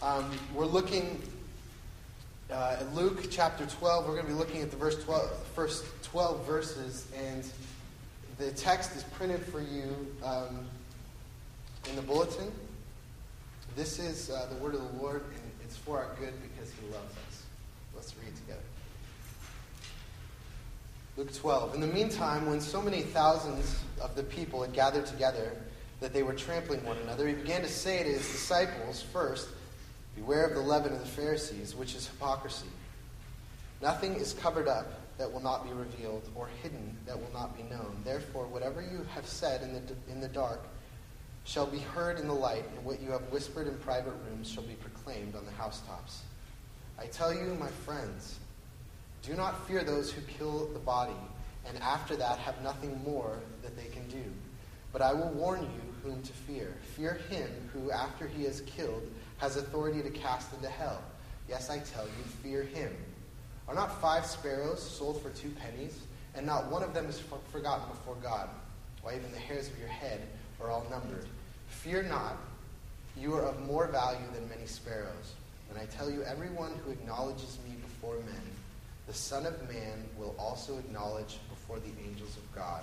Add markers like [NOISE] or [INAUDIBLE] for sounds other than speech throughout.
Um, we're looking uh, at Luke chapter 12. We're going to be looking at the verse 12, first 12 verses, and the text is printed for you um, in the bulletin. This is uh, the word of the Lord, and it's for our good because He loves us. Let's read together. Luke 12. In the meantime, when so many thousands of the people had gathered together that they were trampling one another, he began to say to his disciples, First, beware of the leaven of the Pharisees, which is hypocrisy. Nothing is covered up that will not be revealed, or hidden that will not be known. Therefore, whatever you have said in the, in the dark shall be heard in the light, and what you have whispered in private rooms shall be proclaimed on the housetops. I tell you, my friends, do not fear those who kill the body, and after that have nothing more that they can do. But I will warn you whom to fear. Fear him who, after he is killed, has authority to cast into hell. Yes, I tell you, fear him. Are not five sparrows sold for two pennies, and not one of them is forgotten before God? Why, even the hairs of your head are all numbered. Fear not, you are of more value than many sparrows. And I tell you, everyone who acknowledges me before men, the Son of Man will also acknowledge before the angels of God.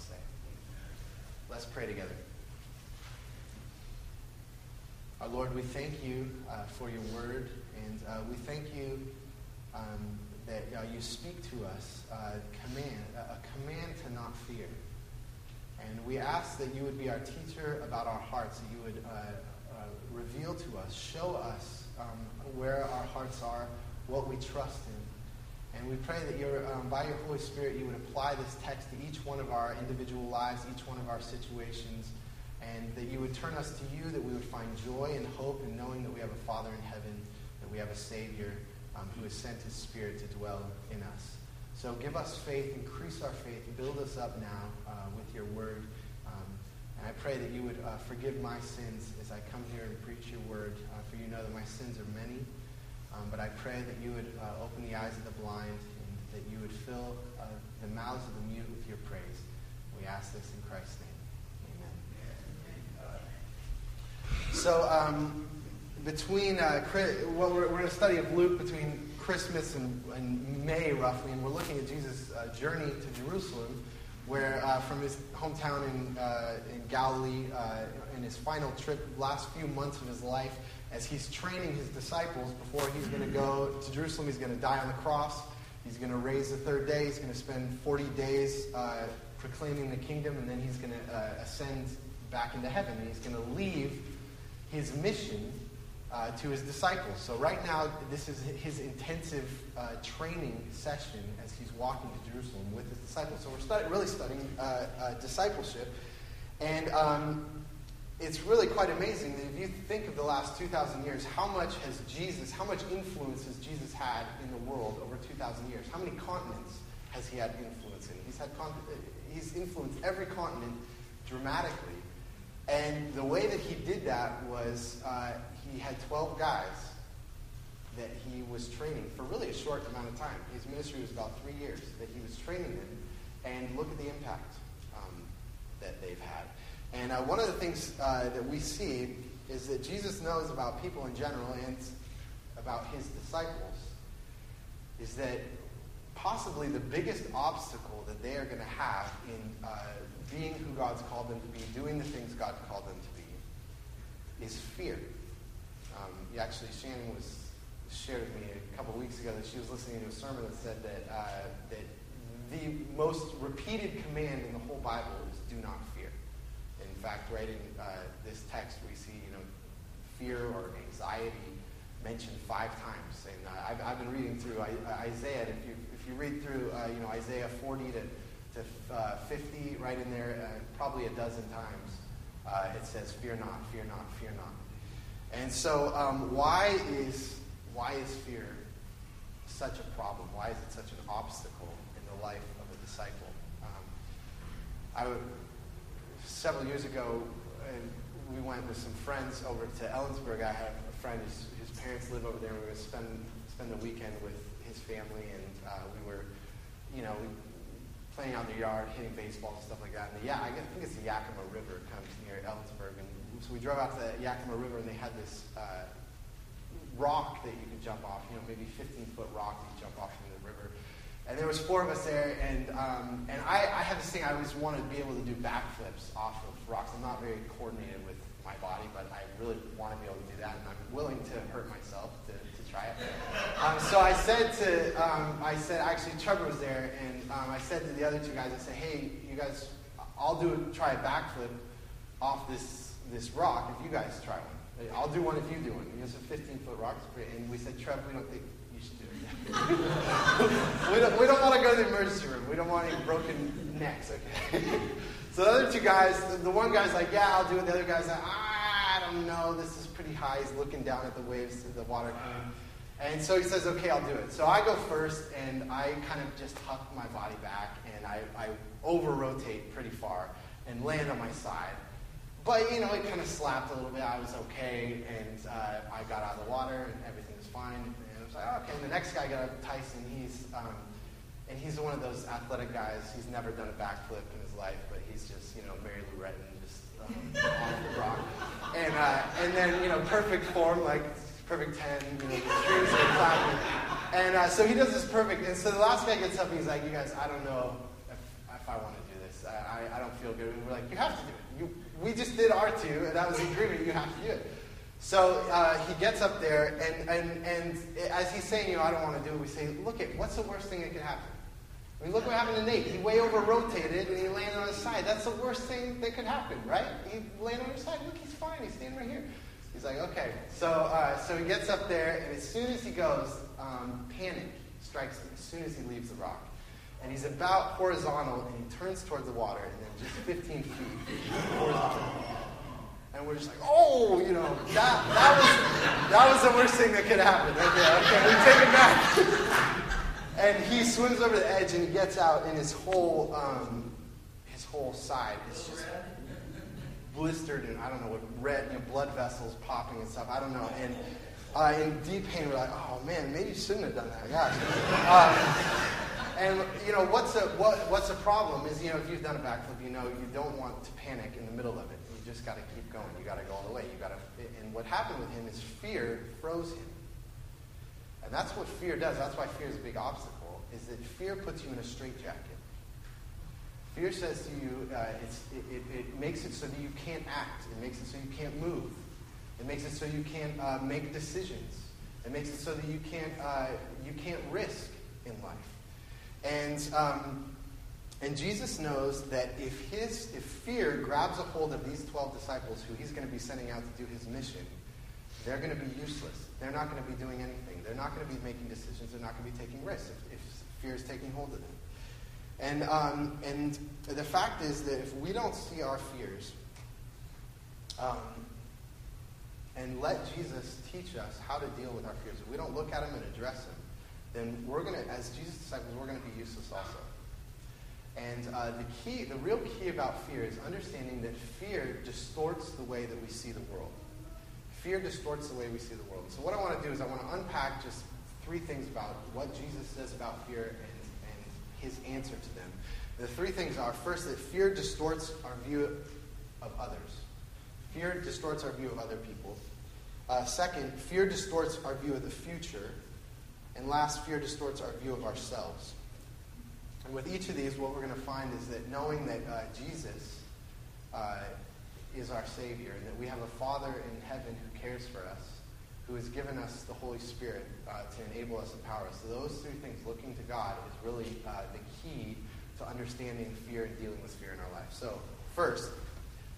say. Let's pray together. Our Lord, we thank you uh, for your word, and uh, we thank you um, that uh, you speak to us uh, command, a command to not fear. And we ask that you would be our teacher about our hearts, that you would uh, uh, reveal to us, show us um, where our hearts are, what we trust in. And we pray that you um, by your Holy Spirit, you would apply this text to each one of our individual lives, each one of our situations, and that you would turn us to you, that we would find joy and hope in knowing that we have a Father in heaven, that we have a Savior um, who has sent his Spirit to dwell in us. So give us faith, increase our faith, build us up now uh, with your word. Um, and I pray that you would uh, forgive my sins as I come here and preach your word, uh, for you know that my sins are many. Um, but I pray that you would uh, open the eyes of the blind and that you would fill uh, the mouths of the mute with your praise. We ask this in Christ's name. Amen. So, um, between uh, well, we're, we're in a study of Luke between Christmas and, and, May, roughly, and we're looking at Jesus' uh, journey to Jerusalem, where uh, from his hometown in, uh, in Galilee, in his final trip, last few months of his life, as he's training his disciples before he's going to go to Jerusalem, he's going to die on the cross. He's going to raise the third day. He's going to spend 40 days uh, proclaiming the kingdom, and then he's going to uh, ascend back into heaven. And he's going to leave his mission uh, to his disciples. So right now, this is his intensive uh, training session as he's walking to Jerusalem with his disciples. So we're really studying uh, uh, discipleship. And um, it's really quite amazing that if you think of the last 2,000 years, how much has Jesus, how much influence has Jesus had in the world over 2,000 years? How many continents has he had influence in? He's, had con- he's influenced every continent dramatically. And the way that he did that was uh, he had 12 guys that he was training for really a short amount of time. His ministry was about three years that he was training them, and look at the impact um, that they've had. And uh, one of the things uh, that we see is that Jesus knows about people in general and about his disciples is that possibly the biggest obstacle that they are going to have in uh, being who God's called them to be, doing the things God called them to be, is fear. Um, actually, Shannon was shared with me a couple weeks ago that she was listening to a sermon that said that uh, that the most repeated command in the whole Bible is "do not fear." In fact, right in uh, this text, we see you know fear or anxiety mentioned five times. And uh, I've, I've, been reading through Isaiah. If you if you read through uh, you know Isaiah 40 to to uh, 50, right in there, uh, probably a dozen times, it says, "Fear not, fear not, fear not." And so, um, why is why is fear such a problem? Why is it such an obstacle in the life of a disciple? Um, I would, several years ago, we went with some friends over to Ellensburg. I have a friend whose, whose parents live over there. and We to spend spend the weekend with his family, and uh, we were, you know, playing out in the yard, hitting baseball and stuff like that. And the, yeah, I think it's the Yakima River comes near Ellensburg, and so we drove out to the Yakima River, and they had this uh, rock that you could jump off, you know, maybe 15 foot rock that you jump off. And there was four of us there, and um, and I, I have this thing I always wanted to be able to do backflips off of rocks. I'm not very coordinated with my body, but I really want to be able to do that, and I'm willing to hurt myself to, to try it. Um, so I said to, um, I said, actually Trevor was there, and um, I said to the other two guys, I said, hey, you guys, I'll do try a backflip off this this rock if you guys try one. I'll do one if you do one. It's a 15 foot rock, and we said, Trevor, we don't think you should do it. We, don't, we don't want to go to the emergency room. We don't want any broken necks. Okay. [LAUGHS] so the other two guys, the, the one guy's like, yeah, I'll do it. The other guy's like, I don't know. This is pretty high. He's looking down at the waves, the water coming. And so he says, okay, I'll do it. So I go first, and I kind of just huck my body back, and I, I over rotate pretty far and land on my side. But, you know, it kind of slapped a little bit. I was okay, and uh, I got out of the water, and everything was fine. And like, oh, okay. And the next guy got up, Tyson. He's, um, and he's one of those athletic guys. He's never done a backflip in his life, but he's just, you know, Mary Lou Retton, just um, off the rock. And, uh, and then, you know, perfect form, like perfect 10, you know, strings are clapping. And uh, so he does this perfect. And so the last guy gets up, and he's like, you guys, I don't know if, if I want to do this. I, I, I don't feel good. And we're like, you have to do it. You, we just did our two, and that was the agreement. You have to do it. So uh, he gets up there, and, and, and as he's saying, you know, I don't want to do it, we say, look at what's the worst thing that could happen? I mean, look what happened to Nate. He way over rotated and he landed on his side. That's the worst thing that could happen, right? He landed on his side. Look, he's fine. He's standing right here. He's like, okay. So, uh, so he gets up there, and as soon as he goes, um, panic strikes him as soon as he leaves the rock. And he's about horizontal, and he turns towards the water, and then just 15 feet horizontal. And we're just like, oh, you know, that, that, was, that was the worst thing that could happen. Okay, okay, we take it back. [LAUGHS] and he swims over the edge, and he gets out, and his whole, um, his whole side is just blistered, and I don't know what red, you know, blood vessels popping and stuff. I don't know. And uh, in deep pain, we're like, oh man, maybe you shouldn't have done that. Yeah. Um, and you know what's a what, what's a problem is you know if you've done a backflip, you know you don't want to panic in the middle of it. You just got to keep going. You got to go all the way. You got to. And what happened with him is fear froze him, and that's what fear does. That's why fear is a big obstacle. Is that fear puts you in a straitjacket. Fear says to you, uh, it, it, it, makes it so that you can't act. It makes it so you can't move. It makes it so you can't uh, make decisions. It makes it so that you can't uh, you can't risk in life. And, um, and Jesus knows that if, his, if fear grabs a hold of these 12 disciples who he's going to be sending out to do his mission, they're going to be useless. They're not going to be doing anything. They're not going to be making decisions. They're not going to be taking risks if, if fear is taking hold of them. And, um, and the fact is that if we don't see our fears um, and let Jesus teach us how to deal with our fears, if we don't look at them and address them, then we're going to, as Jesus' disciples, we're going to be useless also. And uh, the key, the real key about fear is understanding that fear distorts the way that we see the world. Fear distorts the way we see the world. So what I want to do is I want to unpack just three things about what Jesus says about fear and, and his answer to them. The three things are, first, that fear distorts our view of others. Fear distorts our view of other people. Uh, second, fear distorts our view of the future. And last, fear distorts our view of ourselves. And with each of these, what we're going to find is that knowing that uh, Jesus uh, is our Savior, and that we have a Father in heaven who cares for us, who has given us the Holy Spirit uh, to enable us and power us. So those three things, looking to God, is really uh, the key to understanding fear and dealing with fear in our life. So, first,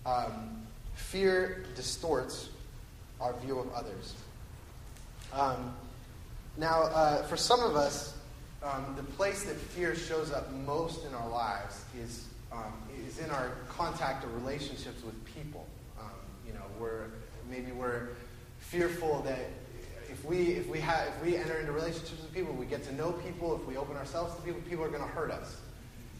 um, fear distorts our view of others. Um, now, uh, for some of us, um, the place that fear shows up most in our lives is, um, is in our contact or relationships with people. Um, you know, where maybe we're fearful that if we if we have if we enter into relationships with people, we get to know people. If we open ourselves to people, people are going to hurt us.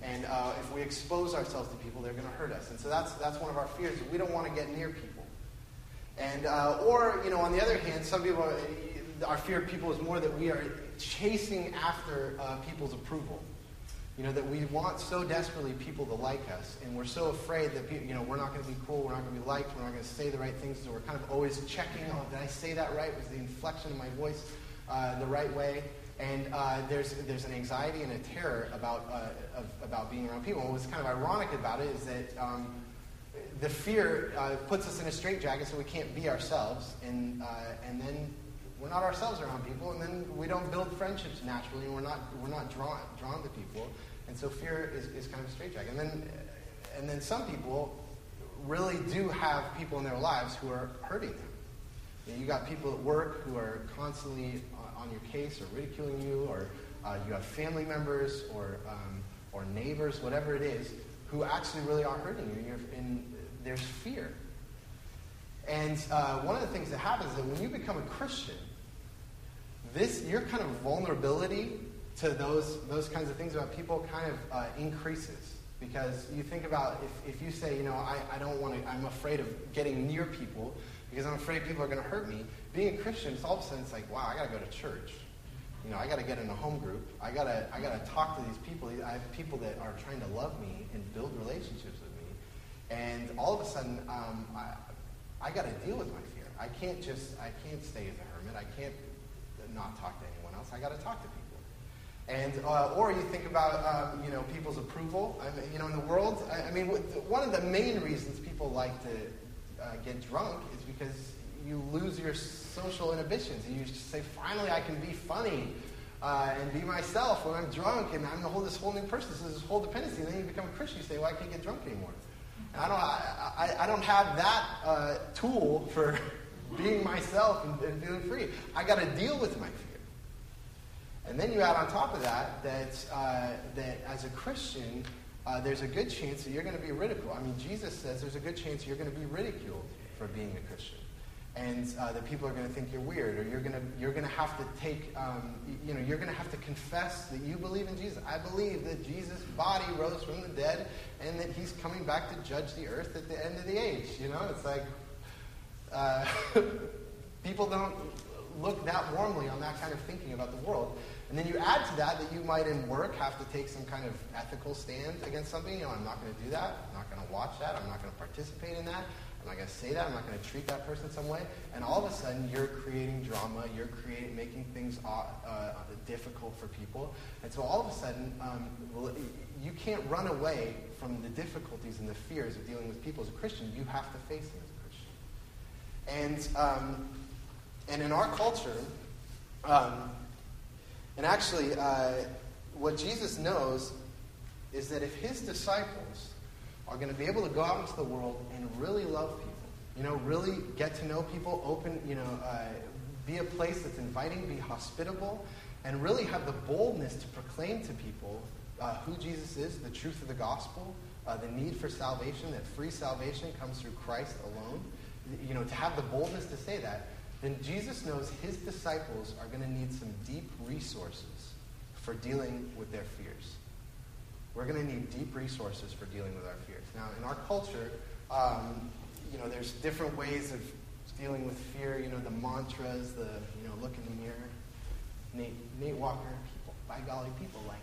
And uh, if we expose ourselves to people, they're going to hurt us. And so that's that's one of our fears. We don't want to get near people. And uh, or you know, on the other hand, some people our fear of people is more that we are chasing after uh, people's approval. You know, that we want so desperately people to like us, and we're so afraid that people, you know, we're not going to be cool, we're not going to be liked, we're not going to say the right things, so we're kind of always checking, oh, did I say that right? Was the inflection of my voice uh, the right way? And uh, there's, there's an anxiety and a terror about, uh, of, about being around people. And what's kind of ironic about it is that um, the fear uh, puts us in a straitjacket so we can't be ourselves, and, uh, and then we're not ourselves around people, and then we don't build friendships naturally, and we're not, we're not drawn, drawn to people. And so fear is, is kind of a straitjacket. And then, and then some people really do have people in their lives who are hurting them. You, know, you got people at work who are constantly on your case or ridiculing you, or uh, you have family members or, um, or neighbors, whatever it is, who actually really are hurting you, and, you're, there's fear. And uh, one of the things that happens is that when you become a Christian, this your kind of vulnerability to those those kinds of things about people kind of uh, increases because you think about if, if you say you know I, I don't want to I'm afraid of getting near people because I'm afraid people are going to hurt me. Being a Christian, it's all of a sudden it's like wow I got to go to church. You know I got to get in a home group. I got to I got to talk to these people. I have people that are trying to love me and build relationships with me, and all of a sudden um, I I got to deal with my fear. I can't just I can't stay as a hermit. I can't not talk to anyone else. I got to talk to people. And uh, or you think about um, you know people's approval. I mean, you know, in the world, I, I, mean, one of the main reasons people like to uh, get drunk is because you lose your social inhibitions. You just say, finally, I can be funny. Uh, and be myself when I'm drunk, and I'm the whole this whole new person. This is this whole dependency. And then you become a Christian. You say, "Well, I can't get drunk anymore." I don't. I, I, I don't have that uh, tool for being myself and, and feeling free. I got to deal with my fear. And then you add on top of that that, uh, that as a Christian, uh, there's a good chance that you're going to be ridiculed. I mean, Jesus says there's a good chance you're going to be ridiculed for being a Christian. And uh, that people are going to think you're weird, or you're going to you're going to have to take um, you know you're going to have to confess that you believe in Jesus. I believe that Jesus' body rose from the dead, and that He's coming back to judge the earth at the end of the age. You know, it's like uh, [LAUGHS] people don't look that warmly on that kind of thinking about the world. And then you add to that that you might in work have to take some kind of ethical stand against something. You know, I'm not going to do that. I'm not going to watch that. I'm not going to participate in that. I'm not going to say that. I'm not going to treat that person some way. And all of a sudden, you're creating drama. You're creating, making things uh, difficult for people. And so all of a sudden, um, you can't run away from the difficulties and the fears of dealing with people as a Christian. You have to face them. And um, and in our culture, um, and actually, uh, what Jesus knows is that if his disciples are going to be able to go out into the world and really love people, you know, really get to know people, open, you know, uh, be a place that's inviting, be hospitable, and really have the boldness to proclaim to people uh, who Jesus is, the truth of the gospel, uh, the need for salvation, that free salvation comes through Christ alone. You know, to have the boldness to say that, then Jesus knows his disciples are going to need some deep resources for dealing with their fears. We're going to need deep resources for dealing with our fears. Now, in our culture, um, you know, there's different ways of dealing with fear. You know, the mantras, the you know, look in the mirror. Nate, Nate Walker, people, by golly, people like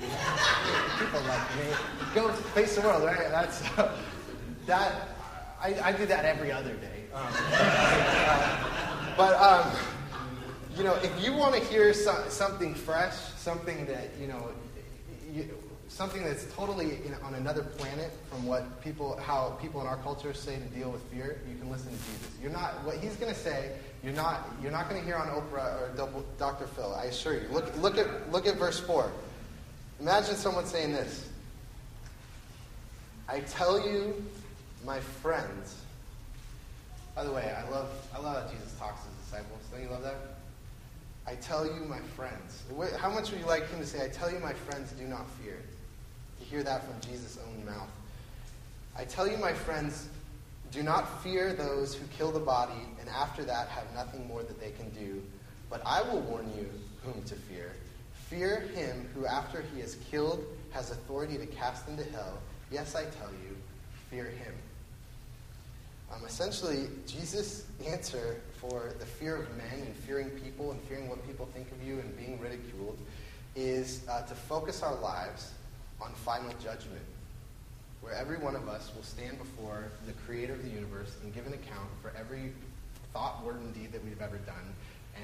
you. [LAUGHS] people like Nate. Go face the world, right? That's [LAUGHS] that. I, I do that every other day. Um, but, um, you know, if you want to hear so, something fresh, something that, you know, you, something that's totally on another planet from what people, how people in our culture say to deal with fear, you can listen to Jesus. You're not, what he's going to say, you're not, you're not going to hear on Oprah or Dr. Phil, I assure you. Look, look, at, look at verse 4. Imagine someone saying this. I tell you, my friends, by the way, I love, I love how Jesus talks to his disciples. Don't you love that? I tell you, my friends. How much would you like him to say, I tell you, my friends, do not fear? To hear that from Jesus' own mouth. I tell you, my friends, Do not fear those who kill the body, and after that have nothing more that they can do. But I will warn you whom to fear. Fear him who, after he is killed, has authority to cast into hell. Yes, I tell you, fear him. Um, essentially, Jesus' answer for the fear of men and fearing people and fearing what people think of you and being ridiculed is uh, to focus our lives on final judgment where every one of us will stand before the creator of the universe and give an account for every thought, word, and deed that we've ever done.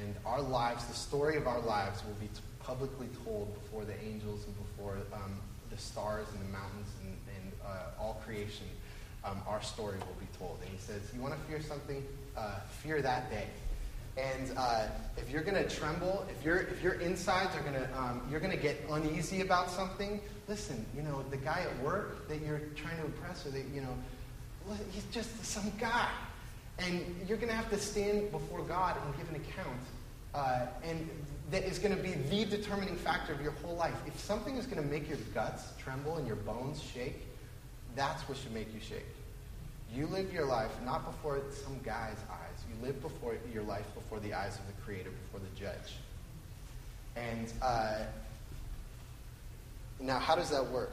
And our lives, the story of our lives, will be publicly told before the angels and before um, the stars and the mountains and, uh, all creation. Um, our story will be told. And he says, You want to fear something? Uh, fear that day. And uh, if you're going to tremble, if, your if your insides are going to, um, you're going to get uneasy about something, listen, you know, the guy at work that you're trying to impress, or that, you know, he's just some guy. And you're going to have to stand before God and give an account. Uh, and that is going to be the determining factor of your whole life. If something is going to make your guts tremble and your bones shake, that's what should make you shake. You live your life not before some guy's eyes. You live before your life before the eyes of the Creator, before the Judge. And uh, now, how does that work?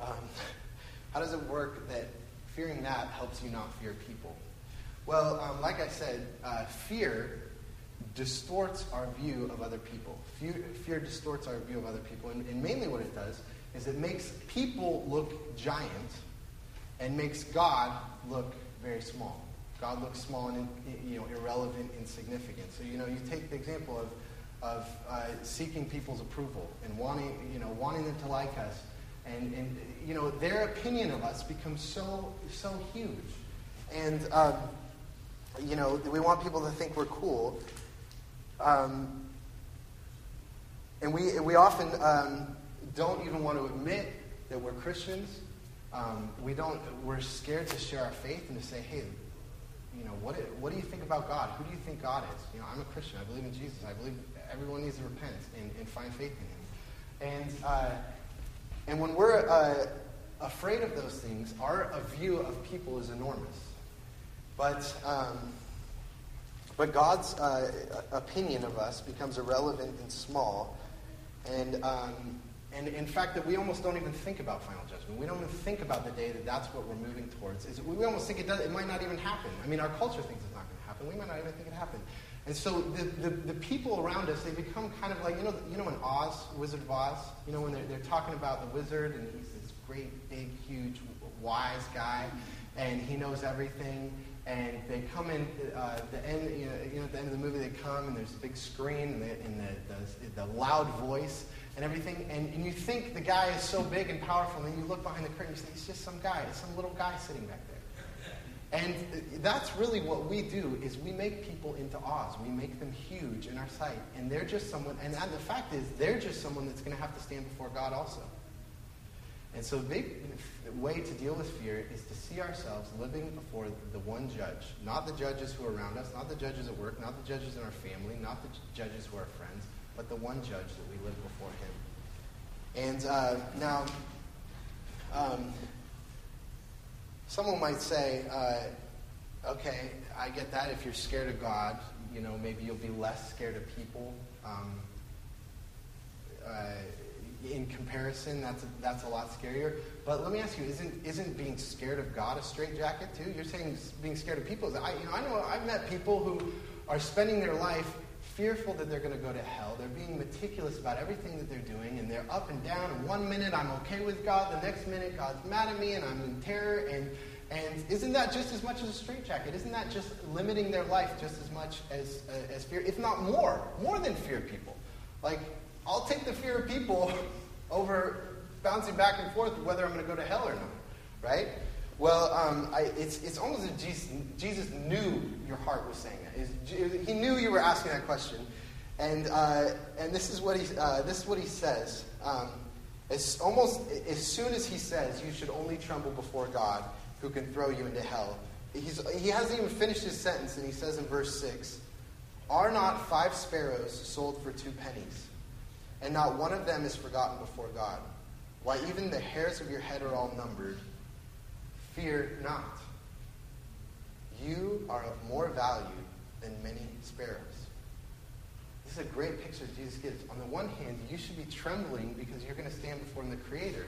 Um, [LAUGHS] how does it work that fearing that helps you not fear people? Well, um, like I said, uh, fear distorts our view of other people. Fear, fear distorts our view of other people. And, and, mainly what it does is it makes people look giant and makes God look very small. God looks small and you know, irrelevant, insignificant. So, you know, you take the example of of uh, seeking people's approval and wanting, you know, wanting them to like us. And, and you know, their opinion of us becomes so, so huge. And, um, you know, we want people to think we're cool. Um, and we, we often um, don't even want to admit that we're Christians. Um, we don't, we're scared to share our faith and to say, hey, you know, what, what do you think about God? Who do you think God is? You know, I'm a Christian. I believe in Jesus. I believe everyone needs to repent and, and find faith in Him. And, uh, and when we're uh, afraid of those things, our view of people is enormous. But, um, but God's uh, opinion of us becomes irrelevant and small. And, um, and in fact, that we almost don't even think about final judgment. We don't even think about the day that that's what we're moving towards. Is we almost think it, does, it might not even happen. I mean, our culture thinks it's not going to happen. We might not even think it happened. And so the, the, the, people around us, they become kind of like, you know, you know in Oz, Wizard of Oz, you know, when they're, they're talking about the wizard and he's this great, big, huge, wise guy and he knows everything. And they come in, uh, the end, you know, you know, at the end of the movie, they come and there's a big screen and, and the, the, the loud voice and everything. And, and you think the guy is so big and powerful, and then you look behind the curtain and you say, it's just some guy, it's some little guy sitting back there. And uh, that's really what we do is we make people into Oz. We make them huge in our sight. And they're just someone, and the fact is, they're just someone that's going to have to stand before God also. And so the big way to deal with fear is to see ourselves living before the one judge, not the judges who are around us, not the judges at work, not the judges in our family, not the judges who are friends, but the one judge that we live before him. And uh, now, um, Someone might say, uh, okay, I get that. If you're scared of God, you know, maybe you'll be less scared of people. Um, uh, in comparison, that's a, that's a lot scarier. But let me ask you: Isn't isn't being scared of God a straitjacket too? You're saying being scared of people. I you know I know I've met people who are spending their life fearful that they're going to go to hell. They're being meticulous about everything that they're doing, and they're up and down. And one minute I'm okay with God, the next minute God's mad at me, and I'm in terror. And and isn't that just as much as a straitjacket? Isn't that just limiting their life just as much as uh, as fear, if not more, more than fear people? Like I'll take the fear of people [LAUGHS] over bouncing back and forth whether I'm going to go to hell or not, right? Well, um, I, it's, it's almost as Jesus, Jesus knew your heart was saying He knew you were asking that question. And, uh, and this, is what he, uh, this is what he says. Um, as, almost as soon as he says, you should only tremble before God who can throw you into hell. He's, he hasn't even finished his sentence, and he says in verse 6 Are not five sparrows sold for two pennies? And not one of them is forgotten before God. Why, even the hairs of your head are all numbered. Fear not. You are of more value than many sparrows. This is a great picture Jesus gives. On the one hand, you should be trembling because you're going to stand before the Creator,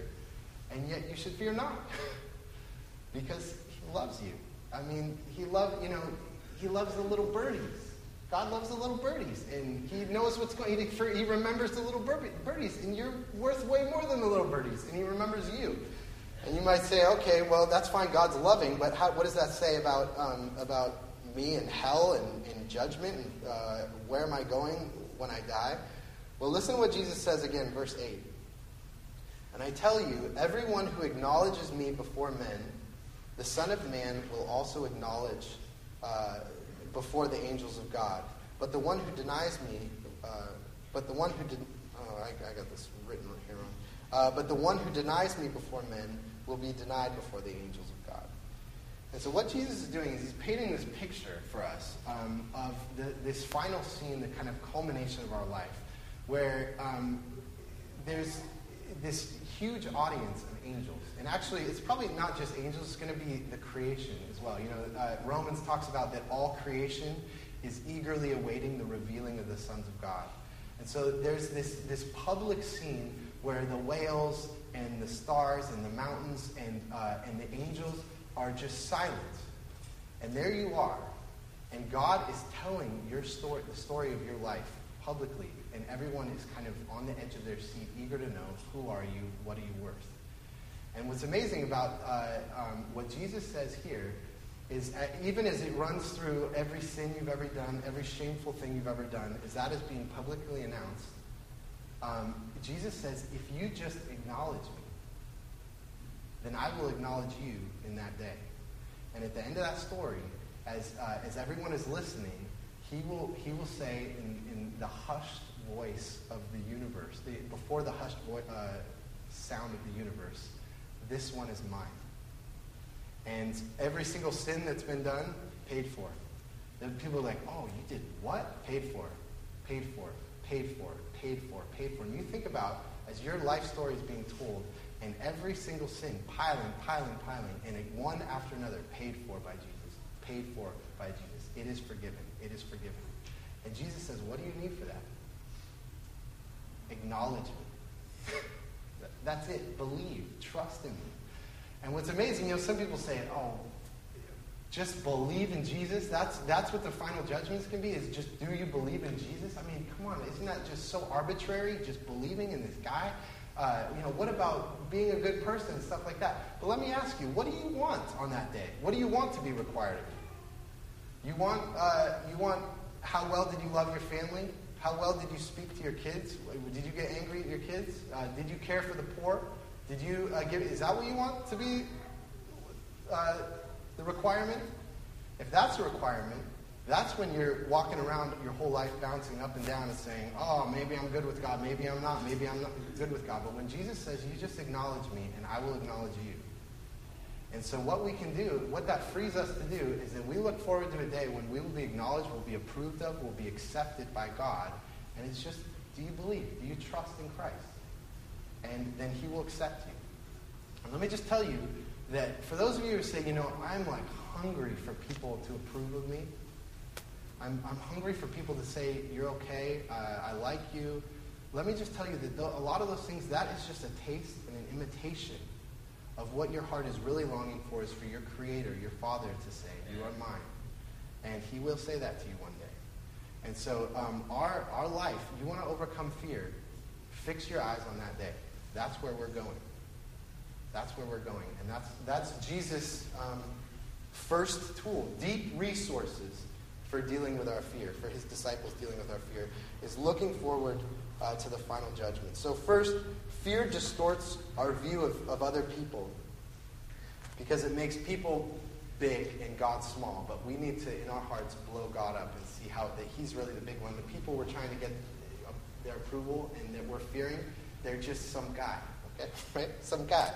and yet you should fear not [LAUGHS] because He loves you. I mean, He loves, you know, He loves the little birdies. God loves the little birdies, and He knows what's going. He, he remembers the little birdies, and you're worth way more than the little birdies, and He remembers you. And you might say, okay, well, that's fine. God's loving, but how, what does that say about um, about me in hell and, in judgment and uh, where am I going when I die? Well, listen to what Jesus says again, verse eight. And I tell you, everyone who acknowledges me before men, the Son of Man will also acknowledge uh, before the angels of God. But the one who denies me, uh, but the one who did, oh, I, I got this written here wrong. Uh, but the one who denies me before men will be denied before the angels. And so what Jesus is doing is he's painting this picture for us um, of the, this final scene, the kind of culmination of our life, where um, there's this huge audience of angels. And actually, it's probably not just angels, it's going to be the creation as well. You know, uh, Romans talks about that all creation is eagerly awaiting the revealing of the sons of God. And so there's this, this public scene where the whales and the stars and the mountains and, uh, and the angels are just silent. And there you are. And God is telling your story, the story of your life publicly. And everyone is kind of on the edge of their seat, eager to know who are you, what are you worth. And what's amazing about uh, um, what Jesus says here is uh, even as it runs through every sin you've ever done, every shameful thing you've ever done, as that is being publicly announced, um, Jesus says, if you just acknowledge me, then I will acknowledge you in that day. And at the end of that story, as, uh, as everyone is listening, he will, he will say in, in the hushed voice of the universe, the, before the hushed vo- uh, sound of the universe, this one is mine. And every single sin that's been done, paid for. Then people are like, oh, you did what? Paid for. Paid for. Paid for. Paid for. Paid for. And you think about, as your life story is being told, and every single sin piling, piling, piling, and one after another paid for by Jesus. Paid for by Jesus. It is forgiven. It is forgiven. And Jesus says, what do you need for that? Acknowledge me. That's it. Believe. Trust in me. And what's amazing, you know, some people say, oh, just believe in Jesus. That's, that's what the final judgments can be, is just do you believe in Jesus? I mean, come on, isn't that just so arbitrary, just believing in this guy? Uh, you know, what about being a good person and stuff like that? But let me ask you, what do you want on that day? What do you want to be required of you? You want, uh, you want how well did you love your family? How well did you speak to your kids? Did you get angry at your kids? Uh, did you care for the poor? Did you uh, give? Is that what you want to be uh, the requirement? If that's a requirement, that's when you're walking around your whole life bouncing up and down and saying, oh, maybe I'm good with God, maybe I'm not, maybe I'm not good with God. But when Jesus says, you just acknowledge me and I will acknowledge you. And so what we can do, what that frees us to do, is that we look forward to a day when we will be acknowledged, will be approved of, will be accepted by God. And it's just, do you believe? Do you trust in Christ? And then he will accept you. And let me just tell you that for those of you who say, you know, I'm like hungry for people to approve of me, I'm, I'm hungry for people to say, you're okay, uh, I like you. Let me just tell you that a lot of those things, that is just a taste and an imitation of what your heart is really longing for is for your Creator, your Father, to say, you are mine. And He will say that to you one day. And so um, our, our life, you want to overcome fear, fix your eyes on that day. That's where we're going. That's where we're going. And that's, that's Jesus' um, first tool, deep resources for dealing with our fear, for his disciples dealing with our fear, is looking forward uh, to the final judgment. So, first, fear distorts our view of, of other people because it makes people big and God small. But we need to, in our hearts, blow God up and see how that He's really the big one. The people we're trying to get uh, their approval and that we're fearing, they're just some guy. Okay, [LAUGHS] right? Some guy.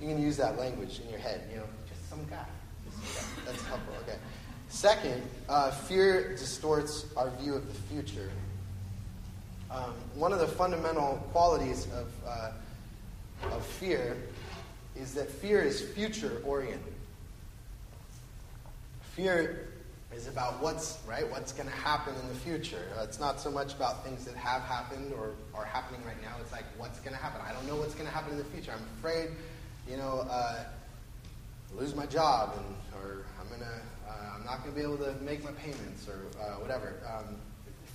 You can use that language in your head. You know, just some guy. Just some guy. That's helpful. Okay. Second, uh, fear distorts our view of the future. Um, one of the fundamental qualities of, uh, of fear is that fear is future oriented. fear is about what's right, what's going to happen in the future. Uh, it's not so much about things that have happened or are happening right now. It's like what's going to happen. I don't know what's going to happen in the future. I'm afraid, you know, uh, lose my job and or I'm uh, I'm not going to be able to make my payments or uh, whatever. Um,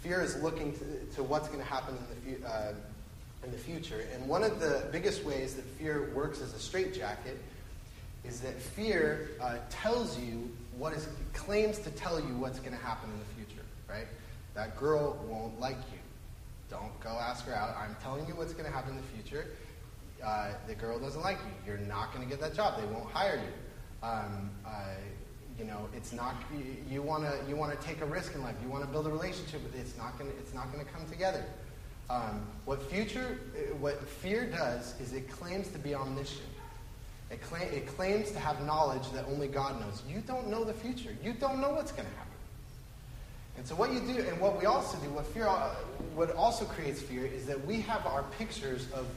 fear is looking to, to what's going to happen in the uh, in the future. And one of the biggest ways that fear works as a straitjacket is that fear uh, tells you what is claims to tell you what's going to happen in the future, right? That girl won't like you. Don't go ask her out. I'm telling you what's going to happen in the future. Uh, the girl doesn't like you. You're not going to get that job. They won't hire you. Um, uh, you know, it's not. You want to. You want to take a risk in life. You want to build a relationship. But it's not going. It's not going to come together. Um, what future, what fear does is it claims to be omniscient. It, claim, it claims to have knowledge that only God knows. You don't know the future. You don't know what's going to happen. And so what you do, and what we also do, what fear, what also creates fear, is that we have our pictures of,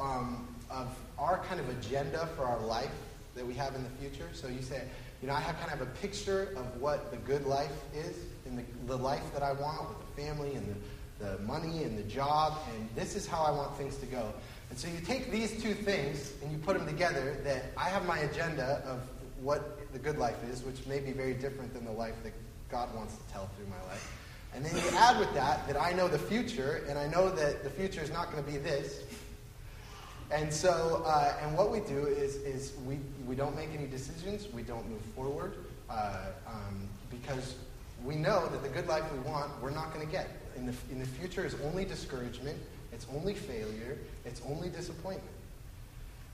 um, of our kind of agenda for our life that we have in the future. So you say, you know, I have kind of a picture of what the good life is, and the, the life that I want with the family and the the money and the job, and this is how I want things to go. And so you take these two things and you put them together that I have my agenda of what the good life is, which may be very different than the life that God wants to tell through my life. And then you add with that that I know the future, and I know that the future is not going to be this. And so, uh, and what we do is, is we, we don't make any decisions, we don't move forward, uh, um, because we know that the good life we want, we're not going to get in the, in the future is only discouragement, it's only failure, it's only disappointment.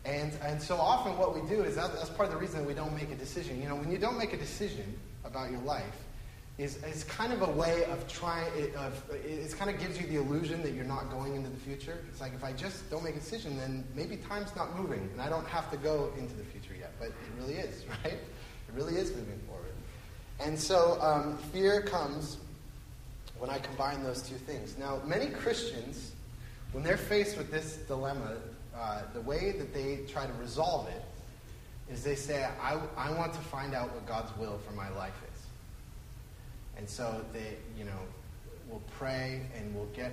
And, and so often what we do is that, that's part of the reason we don't make a decision. You know, when you don't make a decision about your life, is, is kind of a way of trying, it, of, it kind of gives you the illusion that you're not going into the future. It's like if I just don't make a decision, then maybe time's not moving and I don't have to go into the future yet. But it really is, [LAUGHS] right? It really is moving forward. And so um, fear comes when I combine those two things. Now, many Christians, when they're faced with this dilemma, uh, the way that they try to resolve it is they say, I, I want to find out what God's will for my life. And so they, you know, will pray and we'll get,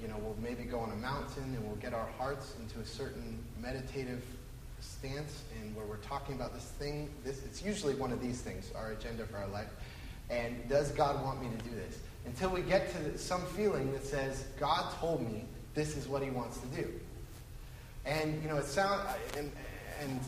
you know, we'll maybe go on a mountain and we'll get our hearts into a certain meditative stance and where we're talking about this thing. This, it's usually one of these things, our agenda for our life. And does God want me to do this? until we get to some feeling that says, God told me this is what he wants to do. And, you know, it sounds, and, and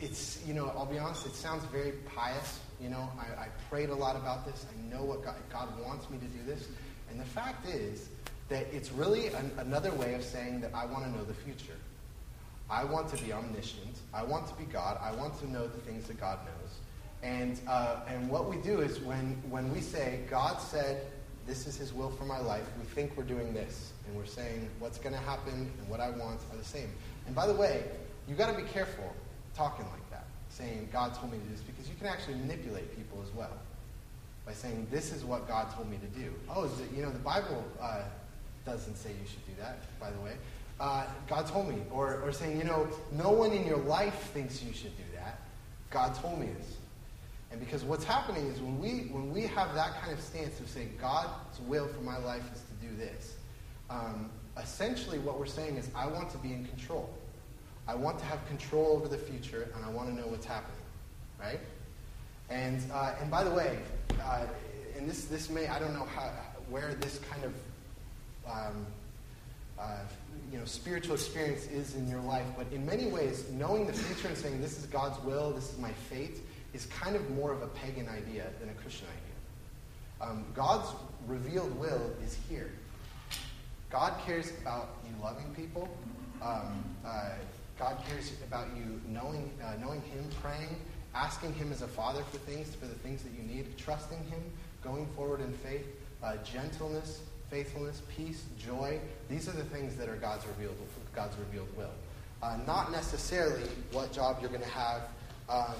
it's, you know, I'll be honest, it sounds very pious. You know, I, I prayed a lot about this. I know what God, God, wants me to do this. And the fact is that it's really an, another way of saying that I want to know the future. I want to be omniscient. I want to be God. I want to know the things that God knows. And, uh, and what we do is when, when we say, God said, this is his will for my life, we think we're doing this. And we're saying, what's going to happen and what I want are the same. And by the way, you've got to be careful talking like saying, God told me to do this, because you can actually manipulate people as well by saying, this is what God told me to do. Oh, is it, you know, the Bible uh, doesn't say you should do that, by the way. Uh, God told me. Or, or saying, you know, no one in your life thinks you should do that. God told me this. And because what's happening is when we, when we have that kind of stance of saying, God's will for my life is to do this, um, essentially what we're saying is, I want to be in control. I want to have control over the future, and I want to know what's happening. Right? And, uh, and by the way, uh, and this, this may, I don't know how, where this kind of um, uh, you know, spiritual experience is in your life, but in many ways, knowing the future and saying, this is God's will, this is my fate, is kind of more of a pagan idea than a Christian idea. Um, God's revealed will is here. God cares about you loving people. Um, uh, God cares about you knowing, uh, knowing Him, praying, asking Him as a father for things, for the things that you need, trusting Him, going forward in faith, uh, gentleness, faithfulness, peace, joy. These are the things that are God's revealed, God's revealed will. Uh, not necessarily what job you're going to have um,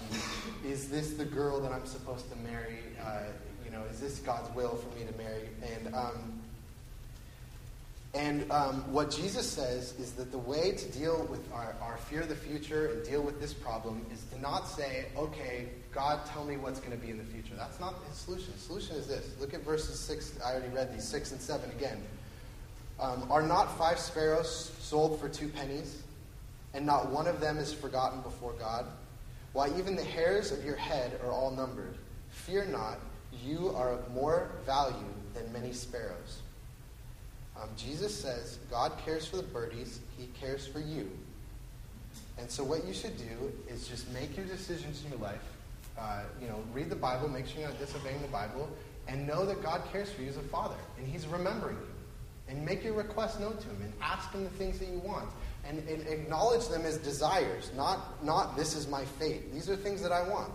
is this the girl that I'm supposed to marry? Uh, you know, is this God's will for me to marry? And um, And um, what Jesus says is that the way to deal with our, our fear of the future and deal with this problem is to not say, okay, God, tell me what's going to be in the future. That's not his solution. The solution is this. Look at verses 6. I already read these, 6 and 7 again. Um, Are not five sparrows sold for two pennies, and not one of them is forgotten before God? Why, even the hairs of your head are all numbered. Fear not, you are of more value than many sparrows. Um, Jesus says God cares for the birdies, He cares for you. And so, what you should do is just make your decisions in your life. Uh, you know, read the Bible, make sure you're not disobeying the Bible, and know that God cares for you as a father, and He's remembering you. And make your requests known to Him, and ask Him the things that you want, and, and acknowledge them as desires, not not this is my fate. These are things that I want.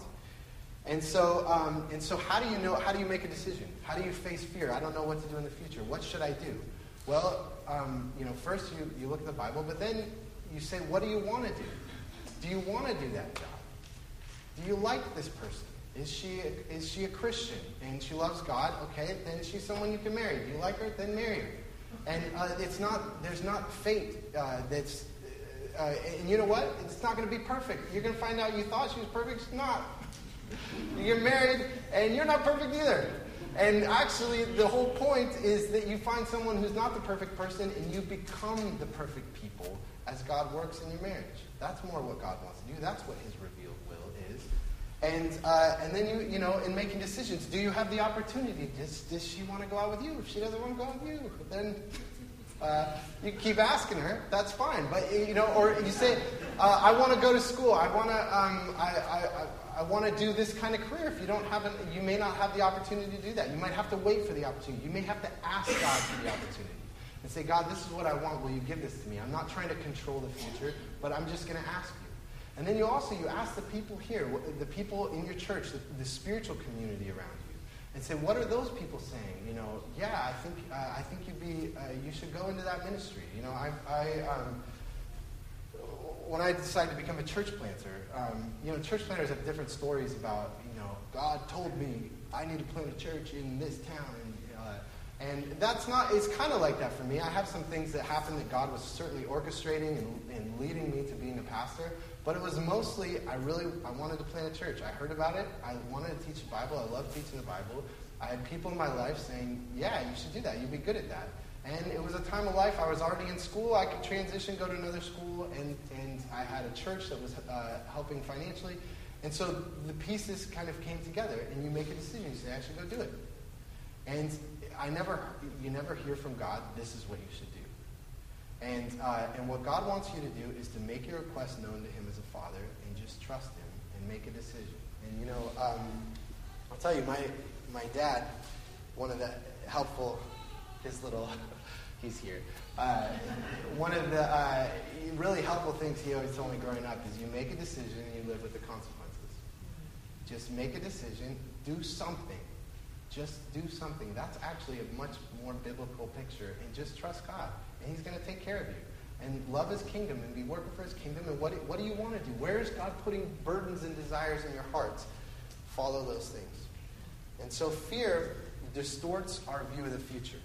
And so, um, and so, how do you know? How do you make a decision? How do you face fear? I don't know what to do in the future. What should I do? Well, um, you know, first you, you look at the Bible, but then you say, what do you want to do? Do you want to do that job? Do you like this person? Is she, a, is she a Christian and she loves God? Okay, then she's someone you can marry. Do you like her? Then marry her. And uh, it's not, there's not fate uh, that's, uh, and you know what? It's not going to be perfect. You're going to find out you thought she was perfect. She's not. [LAUGHS] You get married and you're not perfect either. And actually, the whole point is that you find someone who's not the perfect person and you become the perfect people as God works in your marriage. That's more what God wants to do. That's what His revealed will is. And, uh, and then you, you know, in making decisions, do you have the opportunity? Does, does she want to go out with you? If she doesn't want to go out with you, then uh, you keep asking her. That's fine. But, you know, or you say, uh, I want to go to school. I want to, um, I, I, I want to do this kind of career. If you don't have it, you may not have the opportunity to do that. You might have to wait for the opportunity. You may have to ask God for the opportunity and say, God, this is what I want. Will you give this to me? I'm not trying to control the future, but I'm just going to ask you. And then you also you ask the people here, the people in your church, the, the spiritual community around you, and say, what are those people saying? You know, yeah, I think uh, I think you'd be uh, you should go into that ministry. You know, I, I um, when I decided to become a church planter, um, you know, church planters have different stories about, you know, God told me I need to plant a church in this town. And, uh, and that's not, it's kind of like that for me. I have some things that happened that God was certainly orchestrating and, and leading me to being a pastor. But it was mostly, I really, I wanted to plant a church. I heard about it. I wanted to teach the Bible. I love teaching the Bible. I had people in my life saying, yeah, you should do that. You'd be good at that. And it was a time of life. I was already in school. I could transition, go to another school, and, and I had a church that was uh, helping financially. And so the pieces kind of came together, and you make a decision. You say, I should go do it. And I never, you never hear from God, this is what you should do. And, uh, and what God wants you to do is to make your request known to Him as a Father and just trust Him and make a decision. And you know, um, I'll tell you, my, my dad, one of the helpful, his little he's here. Uh, one of the uh, really helpful things he always told me growing up is you make a decision and you live with the consequences. Just make a decision, do something. Just do something. That's actually a much more biblical picture. And just trust God. And he's going to take care of you. And love his kingdom and be working for his kingdom. And what, what do you want to do? Where is God putting burdens and desires in your hearts? Follow those things. And so fear distorts our view of the future.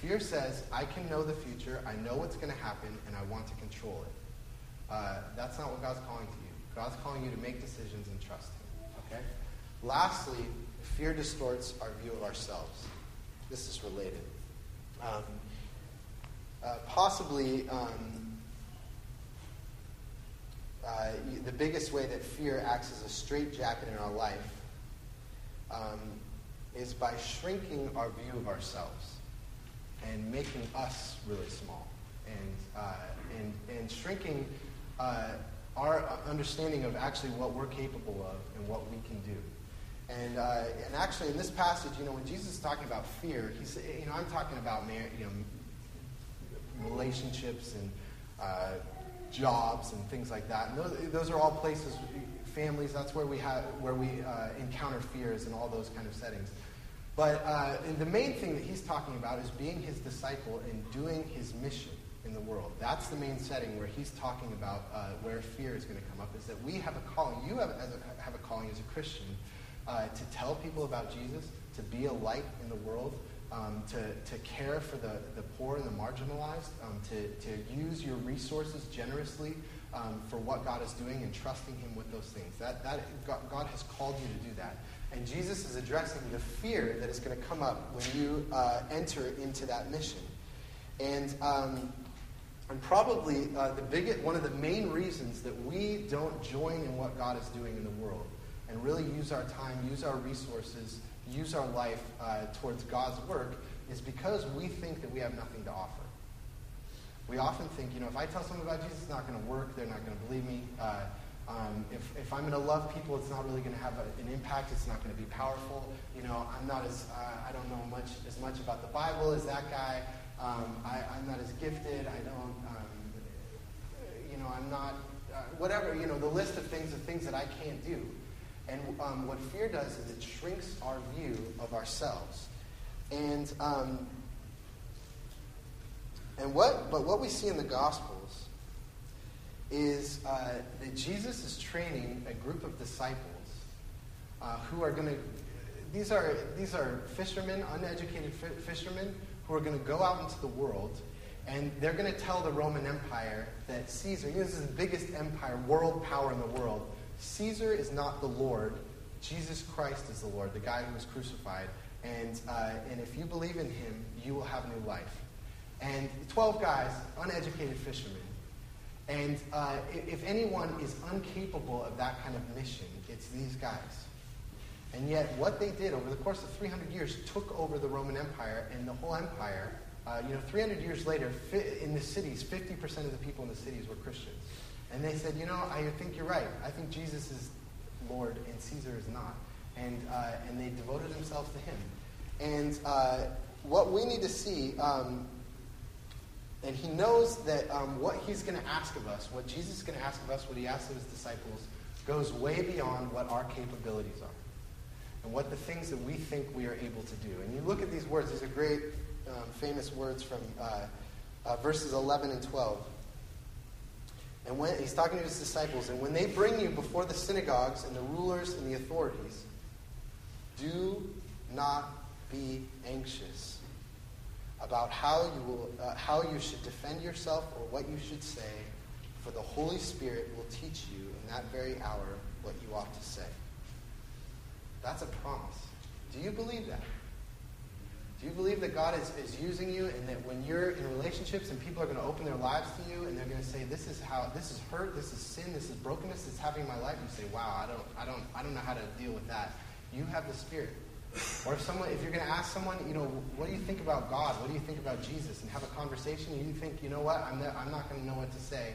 Fear says, I can know the future, I know what's going to happen, and I want to control it. Uh, that's not what God's calling to you. God's calling you to make decisions and trust Him. Okay? Lastly, fear distorts our view of ourselves. This is related. Um, uh, possibly, um, uh, the biggest way that fear acts as a straitjacket in our life um, is by shrinking our view of ourselves and making us really small and, uh, and, and shrinking uh, our understanding of actually what we're capable of and what we can do. And, uh, and actually, in this passage, you know, when Jesus is talking about fear, he's, you know, I'm talking about, you know, relationships and uh, jobs and things like that. And those, those are all places, families, that's where we, have, where we uh, encounter fears and all those kind of settings. But uh, the main thing that he's talking about is being his disciple and doing his mission in the world. That's the main setting where he's talking about uh, where fear is going to come up. Is that we have a calling. You have, a, have a calling as a Christian uh, to tell people about Jesus, to be a light in the world, um, to, to care for the, the poor and the marginalized, um, to, to use your resources generously um, for what God is doing and trusting Him with those things. That, that God, God has called you to do that. And Jesus is addressing the fear that is going to come up when you uh, enter into that mission. And, um, and probably uh, the biggest, one of the main reasons that we don't join in what God is doing in the world and really use our time, use our resources, use our life uh, towards God's work is because we think that we have nothing to offer. We often think, you know, if I tell someone about Jesus, it's not going to work. They're not going to believe me. Uh, um, if, if I'm going to love people, it's not really going to have a, an impact. It's not going to be powerful. You know, I'm not as, uh, I don't know much as much about the Bible as that guy. Um, I, am not as gifted. I don't, um, you know, I'm not, uh, whatever, you know, the list of things, of things that I can't do. And um, what fear does is it shrinks our view of ourselves. And, um, and what, but what we see in the Gospels is uh, that Jesus is training a group of disciples uh, who are going to, these are, these are fishermen, uneducated fishermen, who are going to go out into the world and they're going to tell the Roman Empire that Caesar, you know, this is the biggest empire, world power in the world, Caesar is not the Lord. Jesus Christ is the Lord, the guy who was crucified. And, uh, and if you believe in him, you will have new life. And 12 guys, uneducated fishermen. And uh, if anyone is incapable of that kind of mission, it's these guys. And yet, what they did over the course of 300 years took over the Roman Empire, and the whole empire, uh, you know, 300 years later, in the cities, 50% of the people in the cities were Christians. And they said, you know, I think you're right. I think Jesus is Lord and Caesar is not. And, uh, and they devoted themselves to him. And uh, what we need to see, um, and he knows that um, what he's going to ask of us, what Jesus is going to ask of us, what he asked of his disciples, goes way beyond what our capabilities are and what the things that we think we are able to do. And you look at these words, these are great, um, famous words from uh, uh, verses 11 and 12. And when he's talking to his disciples, and when they bring you before the synagogues and the rulers and the authorities, do not be anxious about how you will uh, how you should defend yourself or what you should say, for the Holy Spirit will teach you in that very hour what you ought to say. That's a promise. Do you believe that? Do you believe that God is, is using you and that when you're in relationships and people are going to open their lives to you and they're going to say, This is how this is hurt, this is sin, this is brokenness happening in my life, you say, Wow, I don't I don't I don't know how to deal with that. You have the Spirit. Or if someone if you're going to ask someone, you know, what do you think about God? What do you think about Jesus? And have a conversation, and you think, you know what, I'm not, I'm not going to know what to say.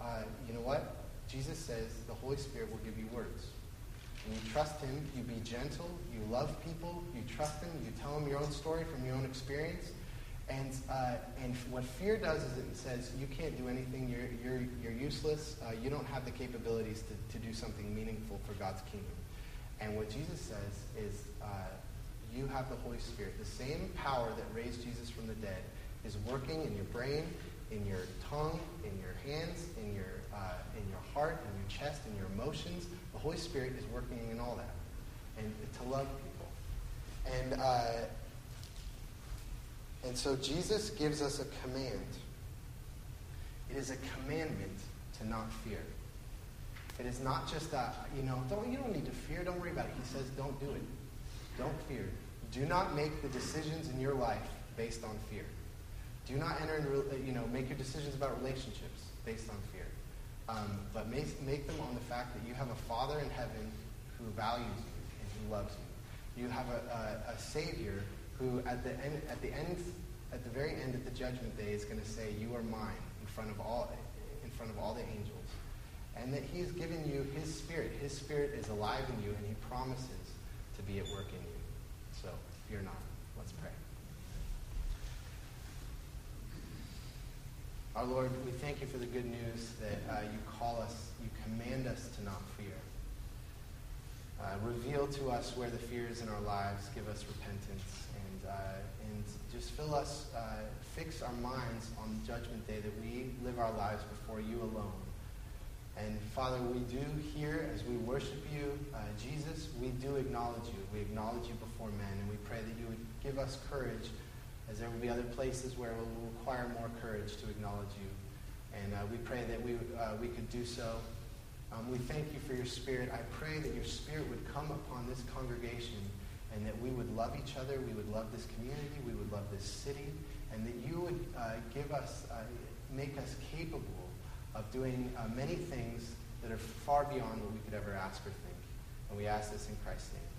Uh, you know what? Jesus says the Holy Spirit will give you words. And you trust Him, you be gentle, you love people, you trust Him, you tell Him your own story from your own experience. And, uh, and what fear does is it says, you can't do anything, you're, you're, you're useless, uh, you don't have the capabilities to, to do something meaningful for God's kingdom. And what Jesus says is, uh, you have the Holy Spirit. The same power that raised Jesus from the dead is working in your brain, in your tongue, in your hands, in your, uh, in your heart, in your chest, in your emotions, the Holy Spirit is working in all that, and to love people. And uh, and so Jesus gives us a command. It is a commandment to not fear. It is not just that you know don't you don't need to fear. Don't worry about it. He says don't do it. Don't fear. Do not make the decisions in your life based on fear. Do not enter into you know make your decisions about relationships based on fear. Um, but make, make them on the fact that you have a Father in heaven who values you and who loves you. You have a, a, a Savior who, at the end, at the end, at the very end of the judgment day, is going to say, "You are mine," in front of all, in front of all the angels, and that He's given you His Spirit. His Spirit is alive in you, and He promises to be at work in you. So fear not. Let's pray. Our Lord, we thank you for the good news that uh, you call us, you command us to not fear. Uh, reveal to us where the fear is in our lives. Give us repentance and, uh, and just fill us, uh, fix our minds on Judgment Day that we live our lives before you alone. And Father, we do here, as we worship you, uh, Jesus, we do acknowledge you. We acknowledge you before men, and we pray that you would give us courage, as there will be other places where it will require more courage to acknowledge you. And uh, we pray that we, uh, we could do so. Um, we thank you for your Spirit. I pray that your Spirit would come upon this congregation and that we would love each other, we would love this community, we would love this city, and that you would uh, give us, uh, make us capable of doing uh, many things that are far beyond what we could ever ask or think. And we ask this in Christ's name.